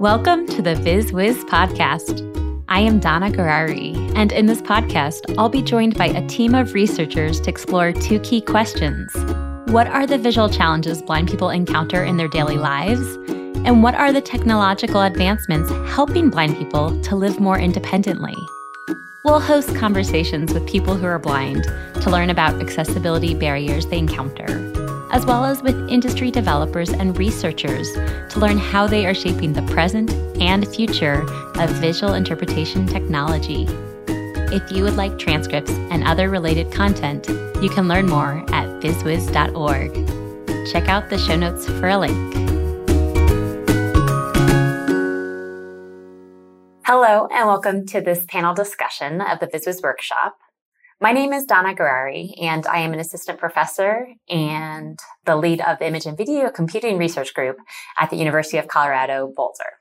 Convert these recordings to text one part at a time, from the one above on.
Welcome to the VizWiz podcast. I am Danna Gurari, and in this podcast, I'll be joined by a team of researchers to explore two key questions. What are the visual challenges blind people encounter in their daily lives? And what are the technological advancements helping blind people to live more independently? We'll host conversations with people who are blind to learn about accessibility barriers they encounter as well as with industry developers and researchers to learn how they are shaping the present and future of visual interpretation technology. If you would like transcripts and other related content, you can learn more at vizwiz.org. Check out the show notes for a link. Hello, and welcome to this panel discussion of the VizWiz workshop. My name is Danna Gurari, and I am an assistant professor and the lead of the Image and Video Computing Research Group at the University of Colorado Boulder.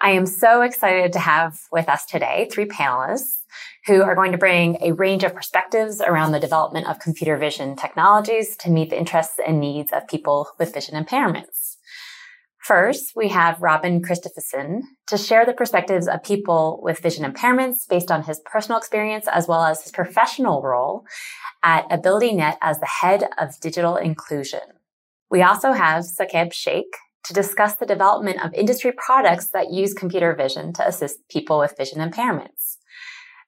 I am so excited to have with us today three panelists who are going to bring a range of perspectives around the development of computer vision technologies to meet the interests and needs of people with vision impairments. First, we have Robin Christopherson to share the perspectives of people with vision impairments based on his personal experience as well as his professional role at AbilityNet as the head of digital inclusion. We also have Saqib Shaikh to discuss the development of industry products that use computer vision to assist people with vision impairments.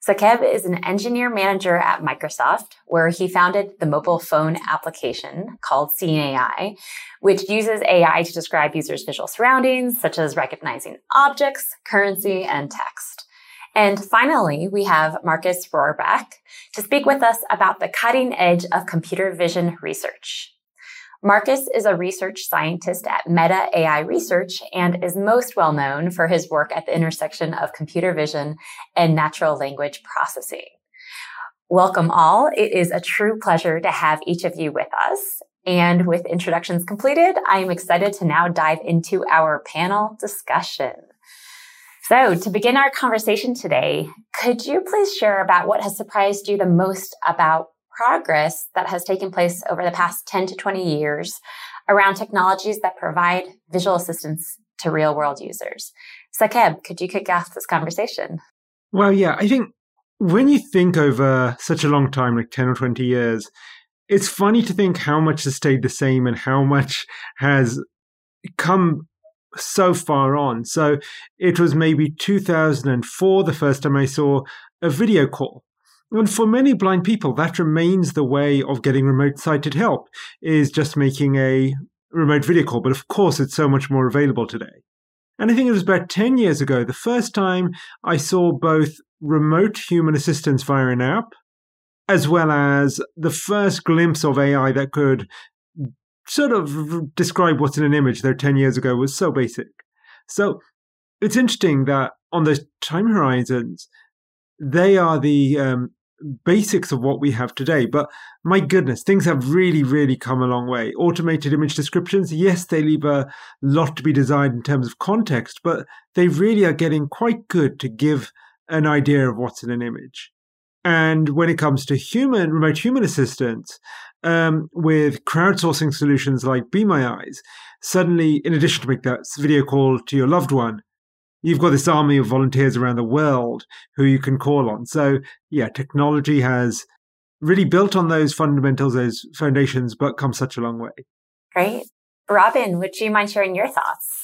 Saqib is an engineer manager at Microsoft, where he founded the mobile phone application called Seeing AI, which uses AI to describe users' visual surroundings, such as recognizing objects, currency, and text. And finally, we have Marcus Rohrbach to speak with us about the cutting edge of computer vision research. Marcus is a research scientist at Meta AI Research and is most well known for his work at the intersection of computer vision and natural language processing. Welcome all. It is a true pleasure to have each of you with us. And with introductions completed, I am excited to now dive into our panel discussion. So to begin our conversation today, could you please share about what has surprised you the most about progress that has taken place over the past 10 to 20 years around technologies that provide visual assistance to real world users. Saqib, could you kick off this conversation? Well, yeah, I think when you think over such a long time, like 10 or 20 years, it's funny to think how much has stayed the same and how much has come so far on. So it was maybe 2004 the first time I saw a video call. And for many blind people, that remains the way of getting remote sighted help, is just making a remote video call. But of course, it's so much more available today. And I think it was about 10 years ago, the first time I saw both remote human assistance via an app, as well as the first glimpse of AI that could sort of describe what's in an image, though 10 years ago was so basic. So it's interesting that on those time horizons, they are the um, basics of what we have today. But my goodness, things have really, really come a long way. Automated image descriptions, yes, they leave a lot to be desired in terms of context, but they really are getting quite good to give an idea of what's in an image. And when it comes to human, remote human assistance, um, with crowdsourcing solutions like Be My Eyes, suddenly, in addition to make that video call to your loved one, you've got this army of volunteers around the world who you can call on. So, yeah, technology has really built on those fundamentals, those foundations, but come such a long way. Great. Robin, would you mind sharing your thoughts?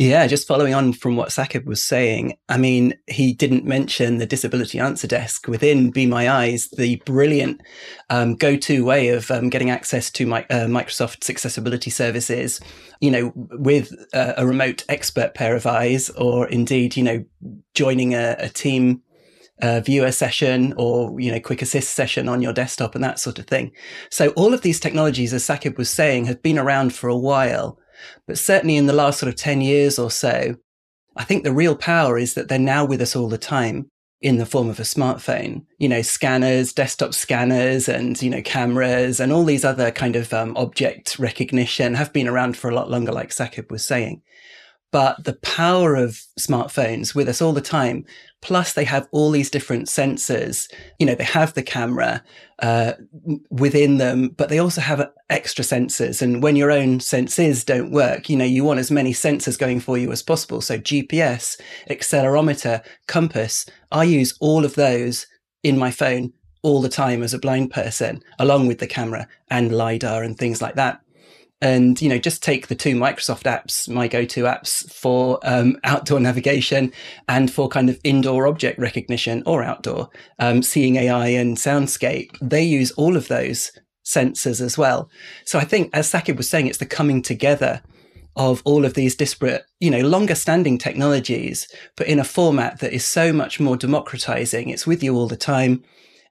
Yeah, just following on from what Saqib was saying, I mean, he didn't mention the disability answer desk within Be My Eyes, the brilliant um, go-to way of um, getting access to my, uh, Microsoft's accessibility services, you know, with uh, a remote expert pair of eyes, or indeed, you know, joining a, a team uh, viewer session or you know quick assist session on your desktop and that sort of thing. So all of these technologies, as Saqib was saying, have been around for a while. But certainly in the last sort of 10 years or so, I think the real power is that they're now with us all the time in the form of a smartphone. You know, scanners, desktop scanners, and, you know, cameras and all these other kind of um, object recognition have been around for a lot longer, like Saqib was saying. But the power of smartphones with us all the time, plus they have all these different sensors. You know, they have the camera uh, within them, but they also have extra sensors. And when your own senses don't work, you know, you want as many sensors going for you as possible. So GPS, accelerometer, compass, I use all of those in my phone all the time as a blind person, along with the camera and LiDAR and things like that and you know just take the two microsoft apps my go-to apps for um, outdoor navigation and for kind of indoor object recognition or outdoor um, seeing ai and soundscape. They use all of those sensors as well. So i think as Saqib was saying it's the coming together of all of these disparate you know longer standing technologies but in a format that is so much more democratizing. It's with you all the time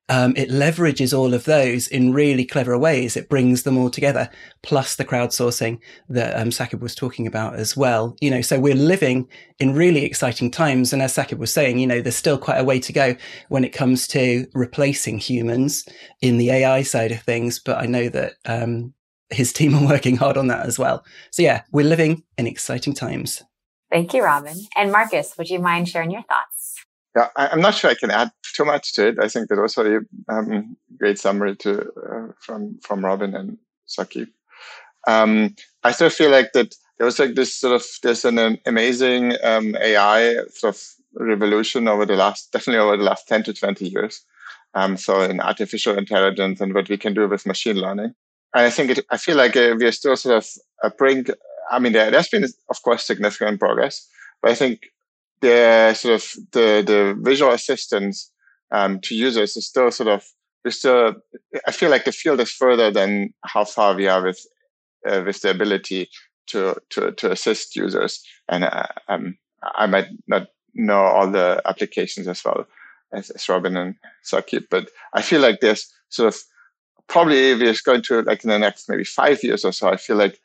um, it leverages all of those in really clever ways. It brings them all together, plus the crowdsourcing that um, Saqib was talking about as well. You know, so we're living in really exciting times. And as Saqib was saying, you know, there's still quite a way to go when it comes to replacing humans in the AI side of things. But I know that um, his team are working hard on that as well. So yeah, we're living in exciting times. Thank you, Robin. And Marcus, would you mind sharing your thoughts? Yeah, I, am not sure I can add too much to it. I think that was a um, great summary to uh, from from Robin and Saqib. Um, I still feel like that there was like this sort of there's an amazing um, AI sort of revolution over the last definitely over the last 10 to 20 years. Um, so in artificial intelligence and what we can do with machine learning. And I think it, I feel like uh, we are still sort of a brink. I mean, there, there's been, of course, significant progress, but I think the sort of the the visual assistance um, to users is still sort of we still I feel like the field is further than how far we are with uh, with the ability to to to assist users and uh, um, I might not know all the applications as well as, as Robin and Saqib, but I feel like there's sort of probably we're going to like in the next maybe five years or so. I feel like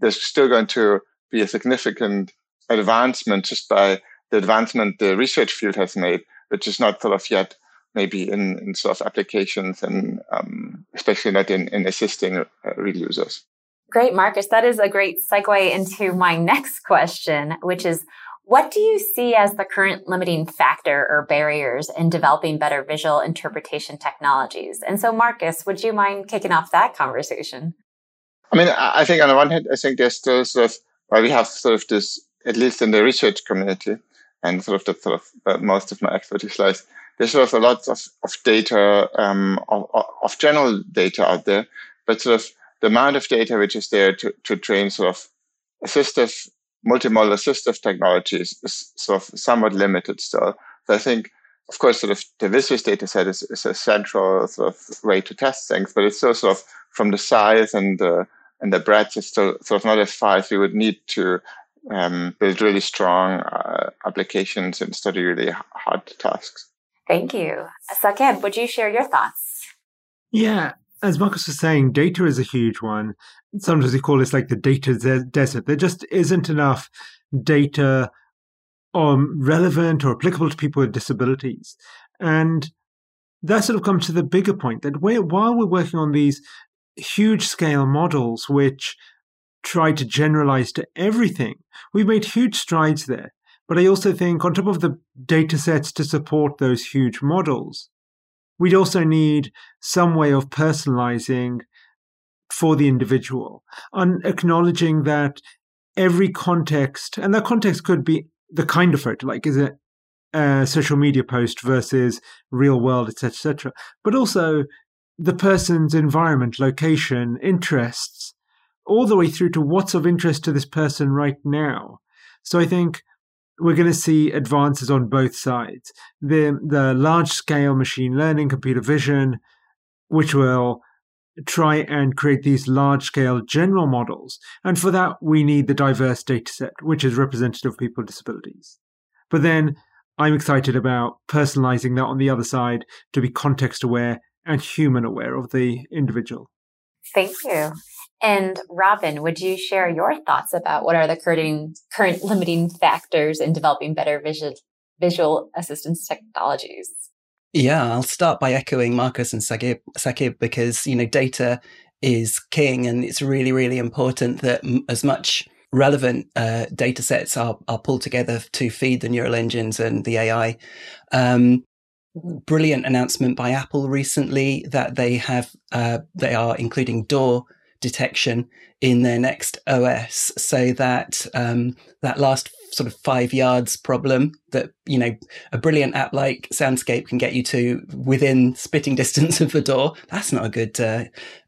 there's still going to be a significant advancement just by the advancement the research field has made, which is not sort of yet maybe in, in sort of applications and um, especially not in, in assisting uh, real users. Great, Marcus. That is a great segue into my next question, which is what do you see as the current limiting factor or barriers in developing better visual interpretation technologies? And so, Marcus, would you mind kicking off that conversation? I mean, I think on the one hand, I think there's still sort of, well, we have sort of this, at least in the research community, and sort of that's sort of uh, most of my expertise lies. There's sort of a lot of, of data, um, of, of general data out there, but sort of the amount of data which is there to, to train sort of assistive, multimodal assistive technologies is sort of somewhat limited still. So I think, of course, sort of the VizWiz data set is, is a central sort of way to test things, but it's still sort of from the size and the, and the breadth is still sort of not as far as we would need to um, build really strong uh, applications and study really hard tasks. Thank you. Saqib, would you share your thoughts? Yeah, as Marcus was saying, data is a huge one. Sometimes we call this like the data desert. There just isn't enough data um, relevant or applicable to people with disabilities. And that sort of comes to the bigger point that we're, while we're working on these huge scale models, which try to generalize to everything. We've made huge strides there. But I also think, on top of the data sets to support those huge models, we'd also need some way of personalizing for the individual and acknowledging that every context, and that context could be the kind of photo, like is it a social media post versus real world, etc., etc., but also the person's environment, location, interests, all the way through to what's of interest to this person right now. So I think we're going to see advances on both sides. The the large scale machine learning, computer vision, which will try and create these large scale general models. And for that, we need the diverse data set, which is representative of people with disabilities. But then I'm excited about personalizing that on the other side to be context aware and human aware of the individual. Thank you. And Robin, would you share your thoughts about what are the current, current limiting factors in developing better visual, visual assistance technologies? Yeah, I'll start by echoing Marcus and Saqib, Saqib because, you know, data is king and it's really, really important that as much relevant uh, data sets are, are pulled together to feed the neural engines and the AI. Um, brilliant announcement by Apple recently that they have uh, they are including door detection in their next OS, so that um, that last sort of five yards problem that you know a brilliant app like Soundscape can get you to within spitting distance of the door. That's not a good uh,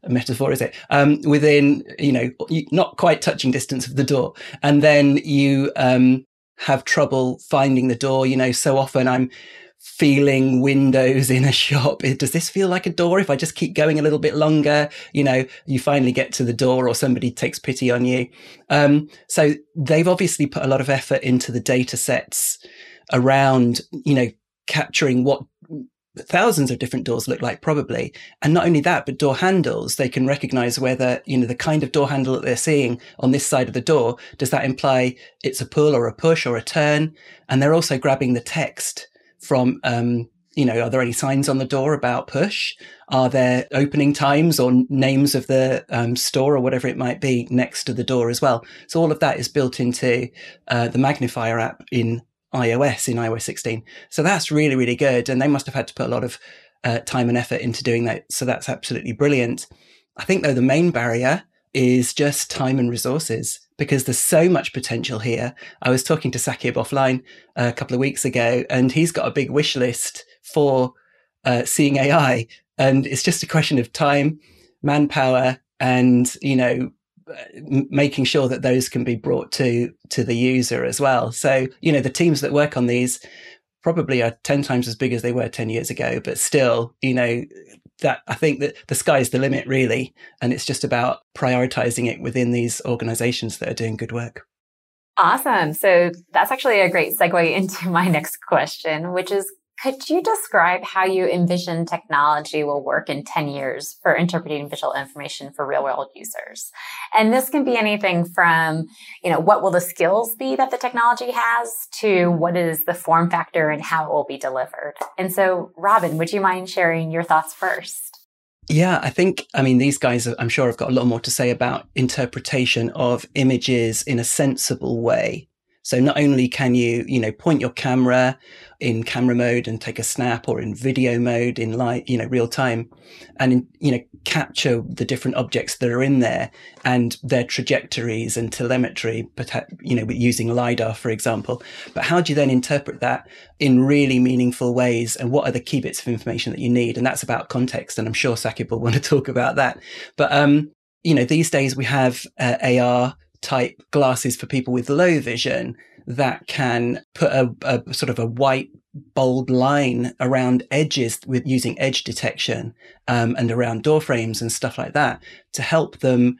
metaphor, is it? Um, within you know not quite touching distance of the door, and then you um, have trouble finding the door. You know, so often I'm feeling windows in a shop. Does this feel like a door? If I just keep going a little bit longer, you know, you finally get to the door or somebody takes pity on you. Um, so they've obviously put a lot of effort into the data sets around, you know, capturing what thousands of different doors look like probably and not only that but door handles they can recognize whether you know the kind of door handle that they're seeing on this side of the door does that imply it's a pull or a push or a turn and they're also grabbing the text from, um, you know, are there any signs on the door about push? Are there opening times or names of the um, store or whatever it might be next to the door as well? So all of that is built into uh, the magnifier app in iOS in iOS 16. So that's really, really good. And they must have had to put a lot of uh, time and effort into doing that. So that's absolutely brilliant. I think though the main barrier is just time and resources because there's so much potential here. I was talking to Saqib offline a couple of weeks ago, and he's got a big wish list for uh, seeing AI, and it's just a question of time, manpower, and you know making sure that those can be brought to to the user as well. So you know the teams that work on these probably are 10 times as big as they were 10 years ago but still you know that I think that the sky's the limit, really. And it's just about prioritizing it within these organizations that are doing good work. Awesome. So that's actually a great segue into my next question, which is could you describe how you envision technology will work in 10 years for interpreting visual information for real world users? And this can be anything from, you know, what will the skills be that the technology has to what is the form factor and how it will be delivered. And so, Robin, would you mind sharing your thoughts first? Yeah, I think, I mean, these guys, I'm sure, have got a lot more to say about interpretation of images in a sensible way. So not only can you, you know, point your camera in camera mode and take a snap or in video mode in light, you know, real time and, you know, capture the different objects that are in there and their trajectories and telemetry, but, you know, using LiDAR, for example. But how do you then interpret that in really meaningful ways? And what are the key bits of information that you need? And that's about context. And I'm sure Saqib will want to talk about that. But, um, you know, these days we have uh, AR type glasses for people with low vision that can put a, a sort of a white bold line around edges with using edge detection um, and around door frames and stuff like that to help them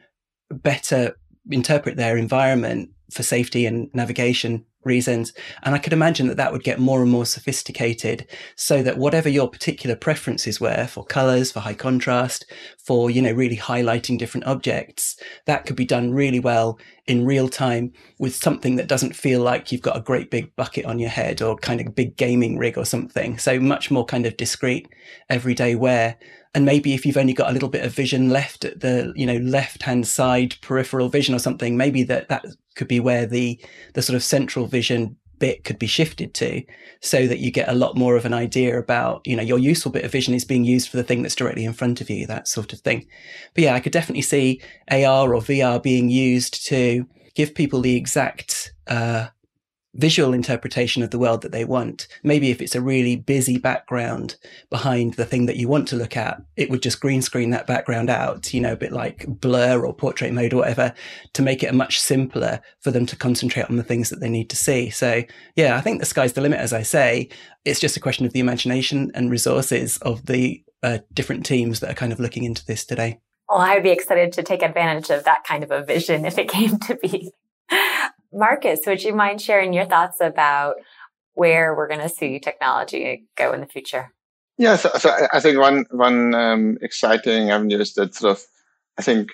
better interpret their environment for safety and navigation reasons. And I could imagine that that would get more and more sophisticated so that whatever your particular preferences were for colors, for high contrast, for, you know, really highlighting different objects, that could be done really well in real time with something that doesn't feel like you've got a great big bucket on your head or kind of big gaming rig or something. So much more kind of discreet everyday wear and maybe if you've only got a little bit of vision left at the you know left hand side peripheral vision or something maybe that that could be where the the sort of central vision bit could be shifted to so that you get a lot more of an idea about you know your useful bit of vision is being used for the thing that's directly in front of you that sort of thing. But yeah i could definitely see ar or vr being used to give people the exact uh, visual interpretation of the world that they want. Maybe if it's a really busy background behind the thing that you want to look at, it would just green screen that background out, you know, a bit like blur or portrait mode or whatever to make it a much simpler for them to concentrate on the things that they need to see. So yeah, I think the sky's the limit, as I say. It's just a question of the imagination and resources of the uh, different teams that are kind of looking into this today. Well, I would be excited to take advantage of that kind of a vision if it came to be. Marcus, would you mind sharing your thoughts about where we're going to see technology go in the future? Yeah, so, so I think one one um, exciting avenue is that sort of I think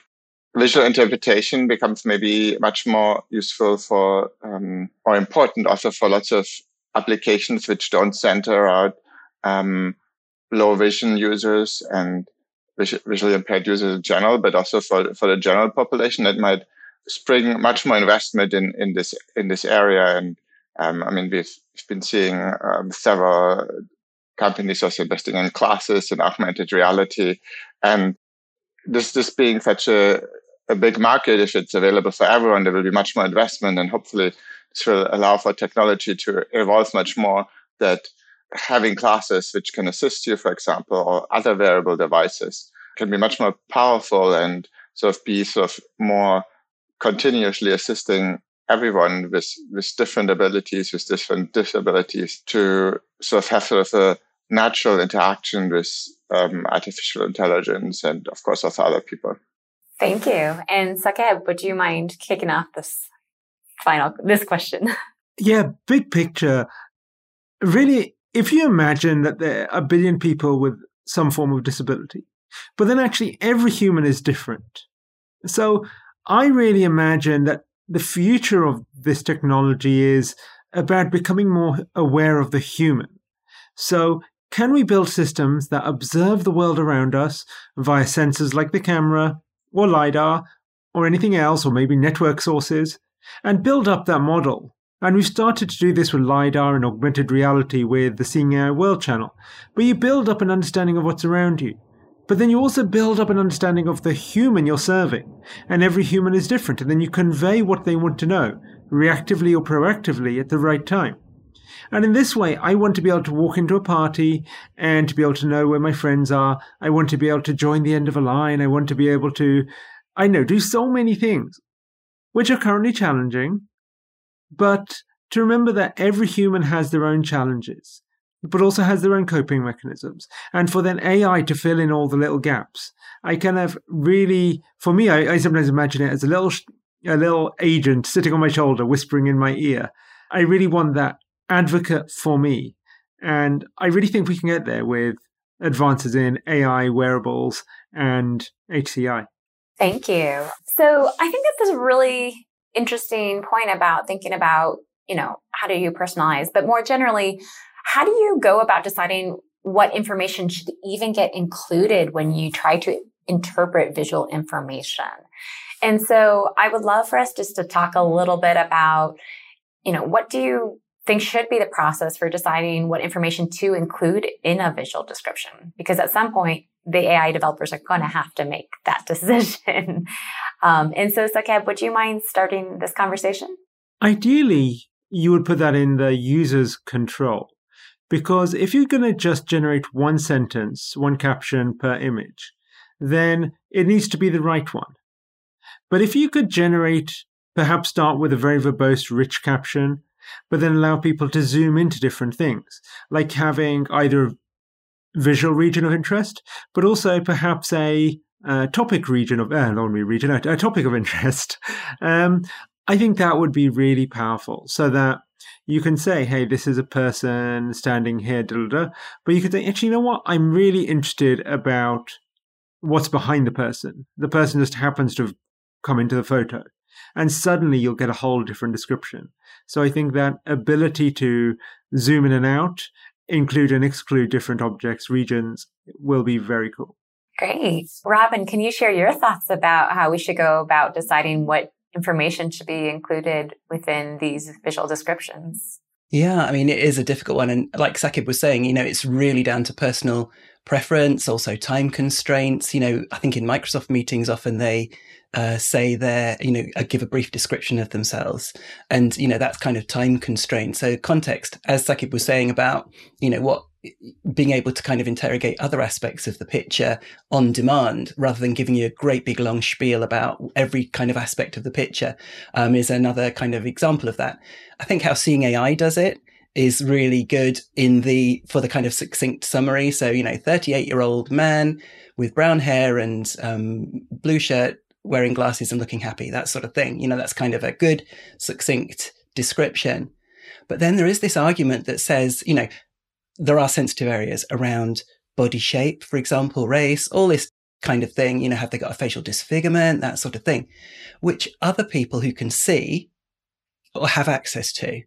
visual interpretation becomes maybe much more useful for um, or important also for lots of applications which don't center around um, low vision users and visually impaired users in general, but also for for the general population that might spring much more investment in, in this in this area. And um, I mean, we've, been seeing um, several companies also investing in classes and augmented reality, and this this being such a a big market, if it's available for everyone, there will be much more investment, and hopefully this will allow for technology to evolve much more. That having classes which can assist you, for example, or other wearable devices can be much more powerful and sort of be sort of more continuously assisting everyone with with different abilities, with different disabilities, to sort of have sort of a natural interaction with um, artificial intelligence and, of course, with other people. Thank you. And Saqib, would you mind kicking off this final this question? Yeah, big picture. Really, if you imagine that there are a billion people with some form of disability, but then actually every human is different. So I really imagine that the future of this technology is about becoming more aware of the human. So, can we build systems that observe the world around us via sensors like the camera or LiDAR or anything else, or maybe network sources, and build up that model? And we've started to do this with LiDAR and augmented reality with the Seeing AI World channel, where you build up an understanding of what's around you. But then you also build up an understanding of the human you're serving. And every human is different. And then you convey what they want to know, reactively or proactively at the right time. And in this way, I want to be able to walk into a party and to be able to know where my friends are. I want to be able to join the end of a line. I want to be able to, I know, do so many things, which are currently challenging. But to remember that every human has their own challenges but also has their own coping mechanisms. And for then AI to fill in all the little gaps, I kind of really, for me, I, I sometimes imagine it as a little, a little agent sitting on my shoulder, whispering in my ear. I really want that advocate for me. And I really think we can get there with advances in AI, wearables, and HCI. Thank you. So I think that's a really interesting point about thinking about, you know, how do you personalize, but more generally, how do you go about deciding what information should even get included when you try to interpret visual information? And so I would love for us just to talk a little bit about, you know, what do you think should be the process for deciding what information to include in a visual description? Because at some point, the AI developers are going to have to make that decision. um, and so, Saqib, would you mind starting this conversation? Ideally, you would put that in the user's control. Because if you're going to just generate one sentence, one caption per image, then it needs to be the right one. But if you could generate, perhaps start with a very verbose, rich caption, but then allow people to zoom into different things, like having either visual region of interest, but also perhaps a uh, topic region of, uh, not region, a, topic of interest. Um, I think that would be really powerful so that you can say, hey, this is a person standing here, da, da, da. but you could say, actually, you know what? I'm really interested about what's behind the person. The person just happens to have come into the photo. And suddenly you'll get a whole different description. So I think that ability to zoom in and out, include and exclude different objects, regions, will be very cool. Great. Robin, can you share your thoughts about how we should go about deciding what information should be included within these visual descriptions? Yeah, I mean, it is a difficult one. And like Saqib was saying, you know, it's really down to personal preference, also time constraints. You know, I think in Microsoft meetings, often they uh, say they're, you know, uh, give a brief description of themselves. And, you know, that's kind of time constraint. So context, as Saqib was saying about, you know, what being able to kind of interrogate other aspects of the picture on demand rather than giving you a great big long spiel about every kind of aspect of the picture um, is another kind of example of that. I think how Seeing AI does it is really good in the for the kind of succinct summary. So you know, thirty-eight year old man with brown hair and um, blue shirt, wearing glasses and looking happy, that sort of thing. You know, that's kind of a good succinct description. But then there is this argument that says, you know, there are sensitive areas around body shape, for example, race, all this kind of thing. You know, have they got a facial disfigurement, that sort of thing, which other people who can see or have access to.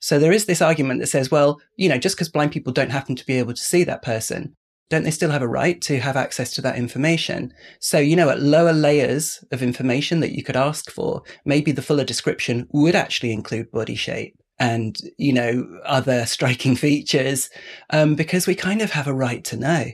So there is this argument that says, well, you know, just because blind people don't happen to be able to see that person don't they still have a right to have access to that information? So, you know, at lower layers of information that you could ask for, maybe the fuller description would actually include body shape and, you know, other striking features, um, because we kind of have a right to know.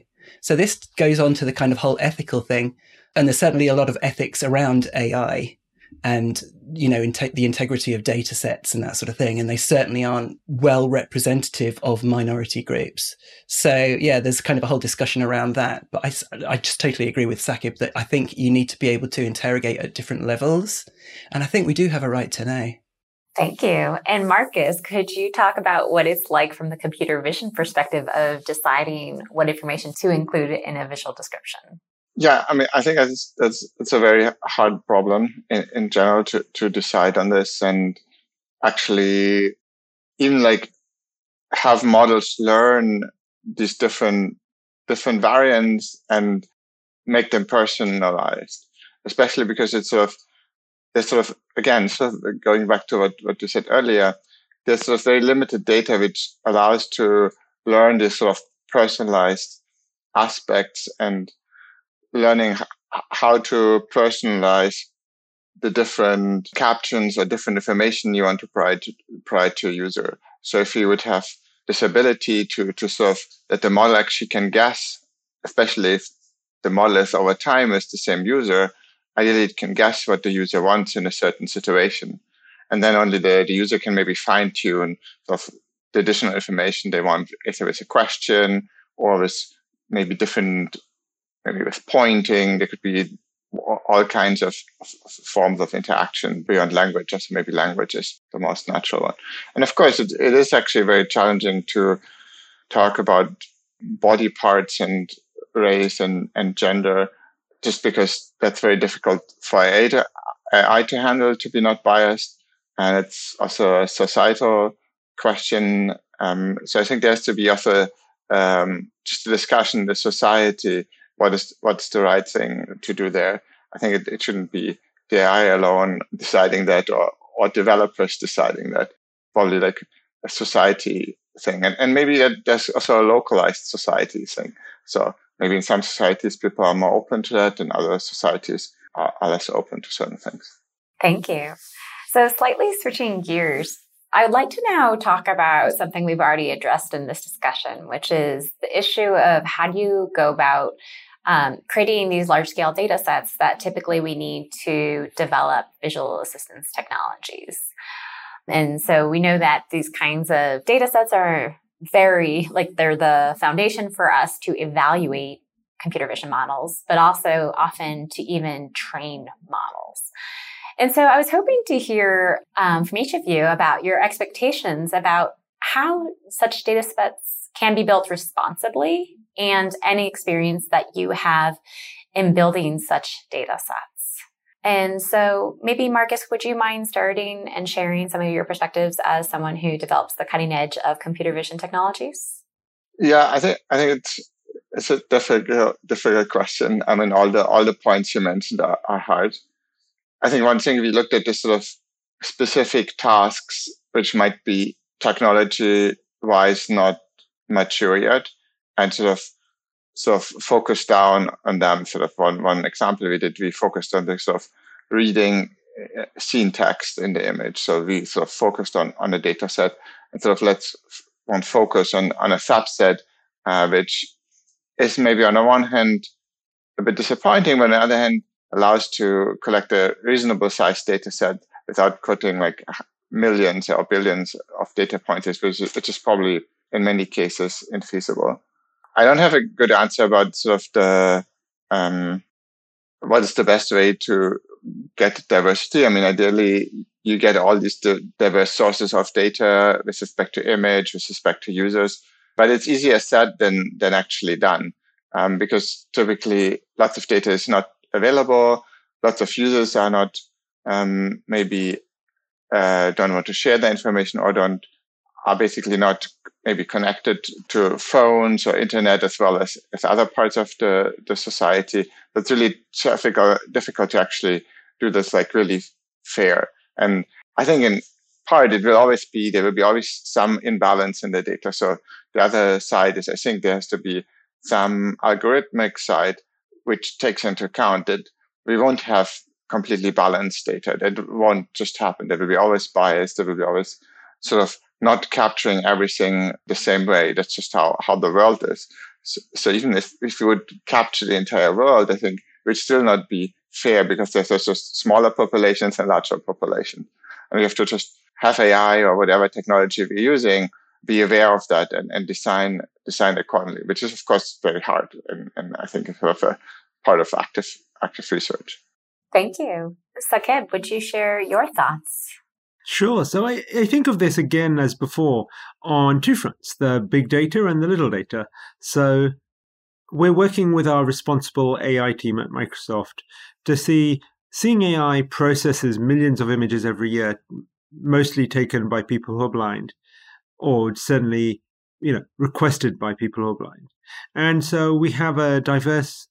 So this goes on to the kind of whole ethical thing. And there's certainly a lot of ethics around AI and you know the integrity of data sets and that sort of thing and they certainly aren't well representative of minority groups so yeah there's kind of a whole discussion around that but i, I just totally agree with Saqib that i think you need to be able to interrogate at different levels and i think we do have a right to know Thank you. And Marcus, could you talk about what it's like from the computer vision perspective of deciding what information to include in a visual description? Yeah, I mean, I think that's it's a very hard problem in, in general to to decide on this, and actually, even like have models learn these different different variants and make them personalized, especially because it's sort of there's sort of again sort of going back to what, what you said earlier, there's sort of very limited data which allows to learn this sort of personalized aspects and learning how to personalize the different captions or different information you want to provide to, provide to a user. So if you would have this ability to, to sort of that the model actually can guess, especially if the model is over time is the same user, ideally it can guess what the user wants in a certain situation. And then only the, the user can maybe fine tune sort of the additional information they want, if there is a question or with maybe different maybe with pointing. There could be all kinds of, forms of interaction beyond language. So maybe language is the most natural one. And of course, it, it is actually very challenging to talk about body parts and race and, and gender, just because that's very difficult for AI to, AI to handle to be not biased. And it's also a societal question. Um, so I think there has to be also um, just a discussion in the society what is what's the right thing to do there. I think it, it shouldn't be the AI alone deciding that or, or developers deciding that. Probably like a society thing. And, and maybe there's also a localized society thing. So maybe in some societies people are more open to that and other societies are, are less open to certain things. Thank you. So slightly switching gears, I'd like to now talk about something we've already addressed in this discussion, which is the issue of how do you go about um, creating these large scale data sets that typically we need to develop visual assistance technologies. And so we know that these kinds of data sets are very, like, they're the foundation for us to evaluate computer vision models, but also often to even train models. And so I was hoping to hear um, from each of you about your expectations about how such data sets can be built responsibly and any experience that you have in building such data sets. And so maybe Marcus, would you mind starting and sharing some of your perspectives as someone who develops the cutting edge of computer vision technologies? Yeah, I think I think it's it's a difficult difficult question. I mean, all the all the points you mentioned are, are hard. I think one thing we looked at is sort of specific tasks which might be technology wise not mature yet and sort of sort of focus down on them. Sort of one one example we did, we focused on the sort of reading uh, scene text in the image. So we sort of focused on on a data set and sort of let's one focus on on a subset, uh, which is maybe on the one hand a bit disappointing, but on the other hand allows to collect a reasonable size data set without cutting like millions or billions of data points, which is, which is probably in many cases infeasible. I don't have a good answer about sort of the um, what is the best way to get diversity. I mean, ideally, you get all these diverse sources of data with respect to image, with respect to users, but it's easier said than than actually done um, because typically lots of data is not available. Lots of users are not um, maybe uh, don't want to share the information or don't are basically not maybe connected to phones or internet as well as, as other parts of the, the society. That's really difficult, difficult to actually do this like really fair. And I think in part it will always be, there will be always some imbalance in the data. So the other side is I think there has to be some algorithmic side which takes into account that we won't have completely balanced data. That won't just happen. There will be always bias. There will be always sort of not capturing everything the same way. That's just how, how the world is. So, so even if, if you would capture the entire world, I think it would still not be fair because there's just smaller populations and larger populations. And we have to just have AI or whatever technology we're using, be aware of that and, and design design accordingly, which is of course very hard. And, and I think sort of a part of active active research. Thank you. Saqib, would you share your thoughts? Sure. So I, I think of this again as before on two fronts the big data and the little data. So we're working with our responsible AI team at Microsoft to see seeing AI processes millions of images every year, mostly taken by people who are blind, or certainly, you know, requested by people who are blind. And so we have a diverse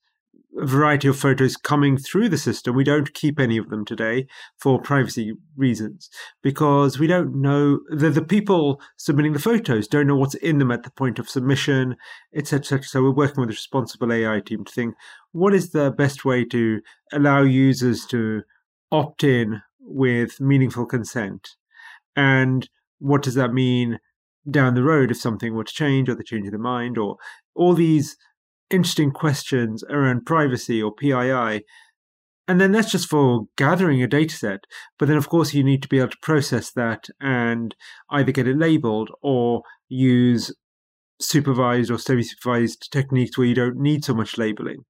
variety of photos coming through the system. We don't keep any of them today for privacy reasons because we don't know the, the people submitting the photos don't know what's in them at the point of submission, etc. etc. So we're working with a responsible AI team to think what is the best way to allow users to opt in with meaningful consent, and what does that mean down the road if something were to change or they change of their mind or all these interesting questions around privacy or PII. And then that's just for gathering a data set. But then, of course, you need to be able to process that and either get it labeled or use supervised or semi supervised techniques where you don't need so much labeling.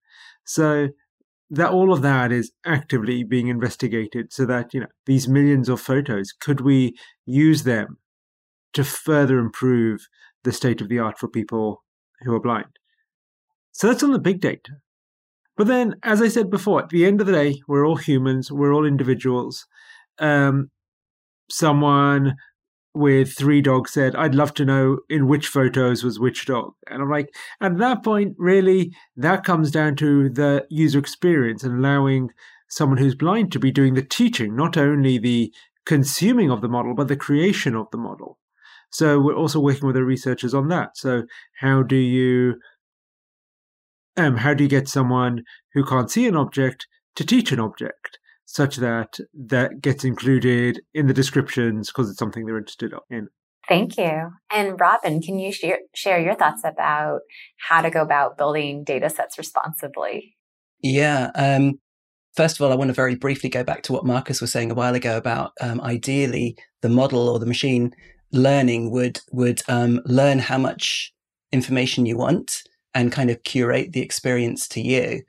So, that all of that is actively being investigated so that you know these millions of photos could we use them to further improve the state of the art for people who are blind so that's on the big data. But then, as I said before, at the end of the day, we're all humans, we're all individuals. Um, someone with three dogs said, I'd love to know in which photos was which dog. And I'm like, at that point, really, that comes down to the user experience and allowing someone who's blind to be doing the teaching, not only the consuming of the model, but the creation of the model. So we're also working with the researchers on that. So, how do you um, how do you get someone who can't see an object to teach an object such that that gets included in the descriptions because it's something they're interested in? Thank you. And Robin, can you share, share your thoughts about how to go about building data sets responsibly? Yeah. Um, first of all, I want to very briefly go back to what Marcus was saying a while ago about um, ideally the model or the machine learning would would um, learn how much information you want and kind of curate the experience to you.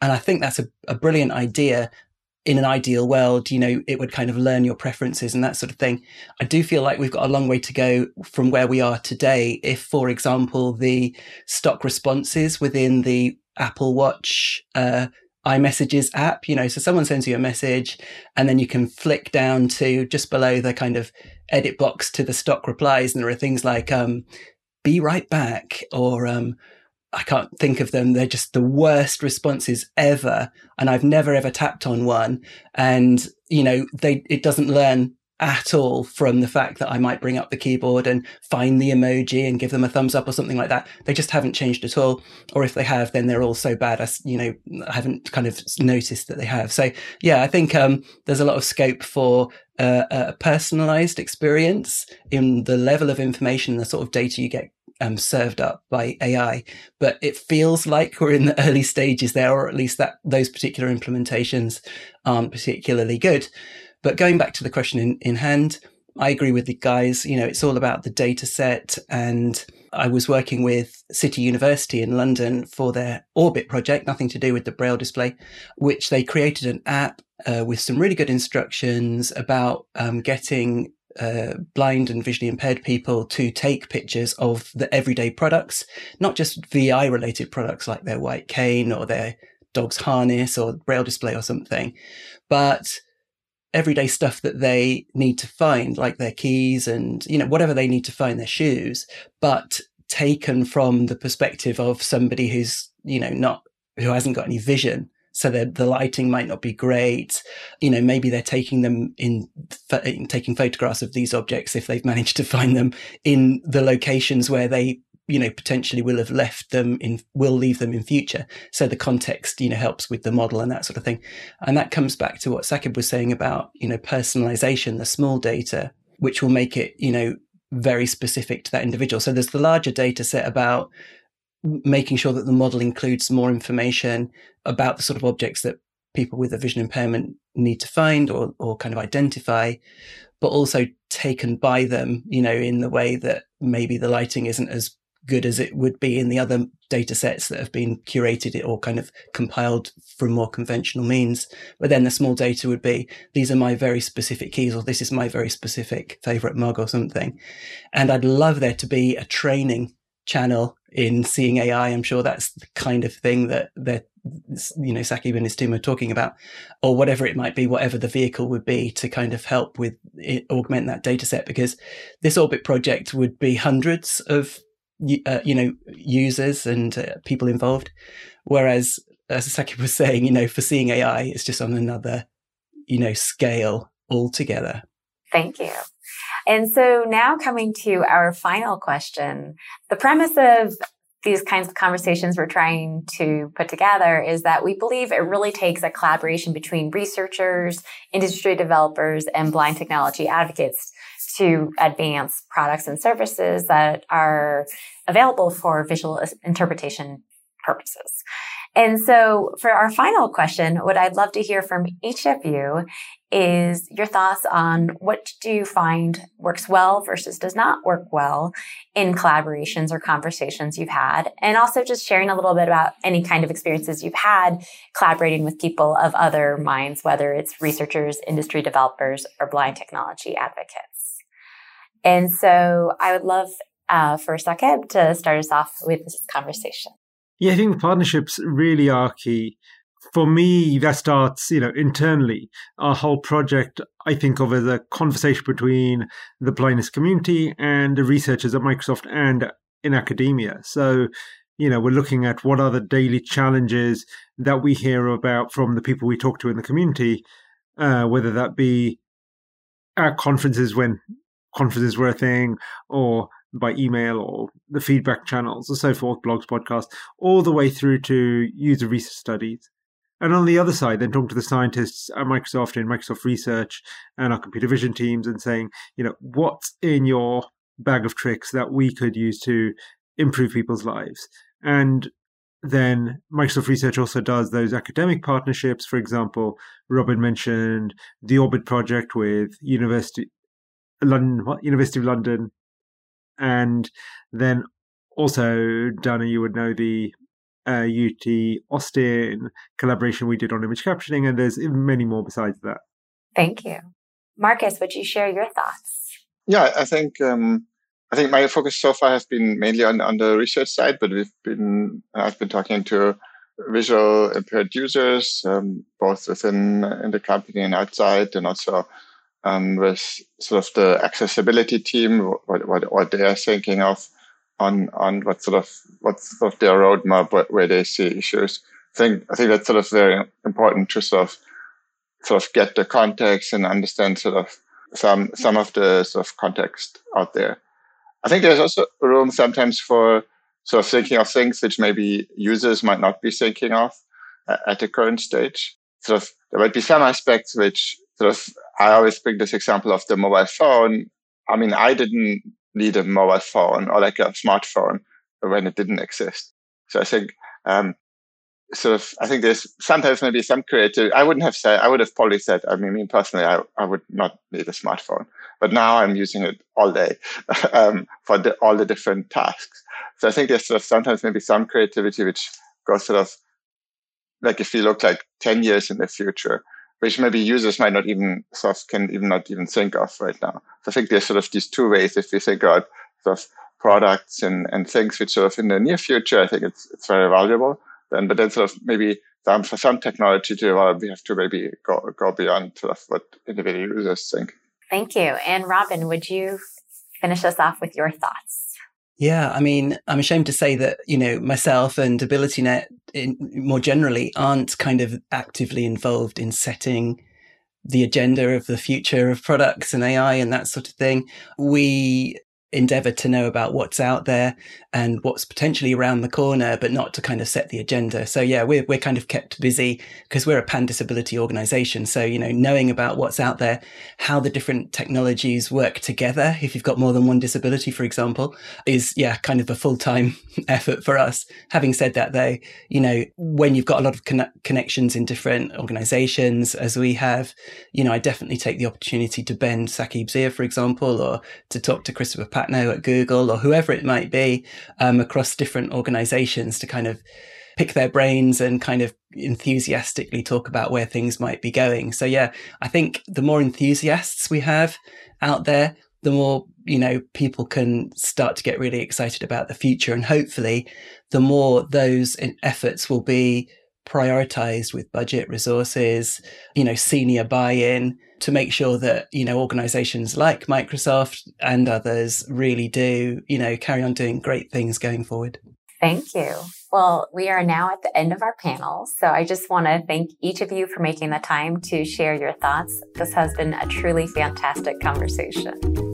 And I think that's a, a brilliant idea in an ideal world, you know, it would kind of learn your preferences and that sort of thing. I do feel like we've got a long way to go from where we are today. If, for example, the stock responses within the Apple Watch uh, iMessages app, you know, so someone sends you a message and then you can flick down to just below the kind of edit box to the stock replies, and there are things like, um, be right back or, um, I can't think of them. They're just the worst responses ever. And I've never ever tapped on one. And, you know, they, it doesn't learn at all from the fact that I might bring up the keyboard and find the emoji and give them a thumbs up or something like that. They just haven't changed at all. Or if they have, then they're all so bad. I, you know, I haven't kind of noticed that they have. So yeah, I think, um, there's a lot of scope for uh, a personalized experience in the level of information, the sort of data you get um, served up by AI, but it feels like we're in the early stages there, or at least that those particular implementations aren't particularly good. But going back to the question in, in hand, I agree with the guys. You know, it's all about the data set. And I was working with City University in London for their Orbit project, nothing to do with the Braille display, which they created an app uh, with some really good instructions about um, getting uh, blind and visually impaired people to take pictures of the everyday products, not just VI related products like their white cane or their dog's harness or braille display or something, but everyday stuff that they need to find, like their keys and, you know, whatever they need to find their shoes, but taken from the perspective of somebody who's, you know, not, who hasn't got any vision so the lighting might not be great. You know, maybe they're taking them in, in taking photographs of these objects if they've managed to find them in the locations where they you know potentially will have left them in will leave them in future. So the context you know helps with the model and that sort of thing. And that comes back to what Saqib was saying about you know personalization the small data which will make it you know very specific to that individual. So there's the larger data set about making sure that the model includes more information about the sort of objects that people with a vision impairment need to find or, or kind of identify, but also taken by them, you know, in the way that maybe the lighting isn't as good as it would be in the other data sets that have been curated or kind of compiled from more conventional means. But then the small data would be, these are my very specific keys, or this is my very specific favorite mug or something. And I'd love there to be a training channel in seeing AI. I'm sure that's the kind of thing that that you know Saqib and his team are talking about, or whatever it might be, whatever the vehicle would be to kind of help with it, augment that data set. Because this orbit project would be hundreds of uh, you know users and uh, people involved, whereas as Saqib was saying, you know, for seeing AI, it's just on another you know scale altogether. Thank you. And so now coming to our final question, the premise of these kinds of conversations we're trying to put together is that we believe it really takes a collaboration between researchers, industry developers, and blind technology advocates to advance products and services that are available for visual interpretation purposes. And so for our final question, what I'd love to hear from each of you is your thoughts on what do you find works well versus does not work well in collaborations or conversations you've had. And also just sharing a little bit about any kind of experiences you've had collaborating with people of other minds, whether it's researchers, industry developers, or blind technology advocates. And so I would love uh, for Saqib to start us off with this conversation. Yeah, I think partnerships really are key. For me, that starts, you know, internally. Our whole project, I think of as a conversation between the blindness community and the researchers at Microsoft and in academia. So, you know, we're looking at what are the daily challenges that we hear about from the people we talk to in the community, uh, whether that be at conferences when conferences were a thing, or by email or the feedback channels and so forth, blogs, podcasts, all the way through to user research studies. And on the other side, then talking to the scientists at Microsoft and Microsoft Research and our computer vision teams and saying, you know, what's in your bag of tricks that we could use to improve people's lives? And then Microsoft Research also does those academic partnerships. For example, Robin mentioned the Orbit project with University London? University of London, and then also, Danna, you would know the uh, UT Austin collaboration we did on image captioning, and there's many more besides that. Thank you. Marcus, would you share your thoughts? Yeah, I think um, I think my focus so far has been mainly on, on the research side, but we've been I've been talking to visual impaired users, um, both within in the company and outside, and also um, with sort of the accessibility team, what, what, what they are thinking of on on what sort of what's sort of their roadmap, where, where they see issues. I think I think that's sort of very important to sort of sort of get the context and understand sort of some some of the sort of context out there. I think there's also room sometimes for sort of thinking of things which maybe users might not be thinking of uh, at the current stage. Sort of there might be some aspects which sort of I always bring this example of the mobile phone. I mean, I didn't need a mobile phone or like a smartphone when it didn't exist. So I think, um, sort of, I think there's sometimes maybe some creative. I wouldn't have said, I would have probably said, I mean, me personally, I, I would not need a smartphone, but now I'm using it all day um, for the, all the different tasks. So I think there's sort of sometimes maybe some creativity which goes sort of like if you look like 10 years in the future, which maybe users might not even sort of can even not even think of right now. So I think there's sort of these two ways if we think about sort of products and, and things which sort of in the near future, I think it's it's very valuable. Then but then sort of maybe some for some technology to develop, we have to maybe go go beyond sort of what individual users think. Thank you. And Robin, would you finish us off with your thoughts? Yeah, I mean, I'm ashamed to say that, you know, myself and AbilityNet in, more generally aren't kind of actively involved in setting the agenda of the future of products and AI and that sort of thing. We endeavor to know about what's out there and what's potentially around the corner, but not to kind of set the agenda. So yeah, we're, we're kind of kept busy because we're a pan disability organization. So, you know, knowing about what's out there, how the different technologies work together, if you've got more than one disability, for example, is yeah, kind of a full time effort for us. Having said that though, you know, when you've got a lot of con- connections in different organizations as we have, you know, I definitely take the opportunity to bend Saqib's ear, for example, or to talk to Christopher Patnoe at Google or whoever it might be um, across different organizations to kind of pick their brains and kind of enthusiastically talk about where things might be going. So yeah, I think the more enthusiasts we have out there, the more you know people can start to get really excited about the future and hopefully the more those efforts will be prioritized with budget resources you know senior buy-in to make sure that you know organizations like microsoft and others really do you know carry on doing great things going forward. Thank you. Well we are now at the end of our panel so i just want to thank each of you for making the time to share your thoughts. This has been a truly fantastic conversation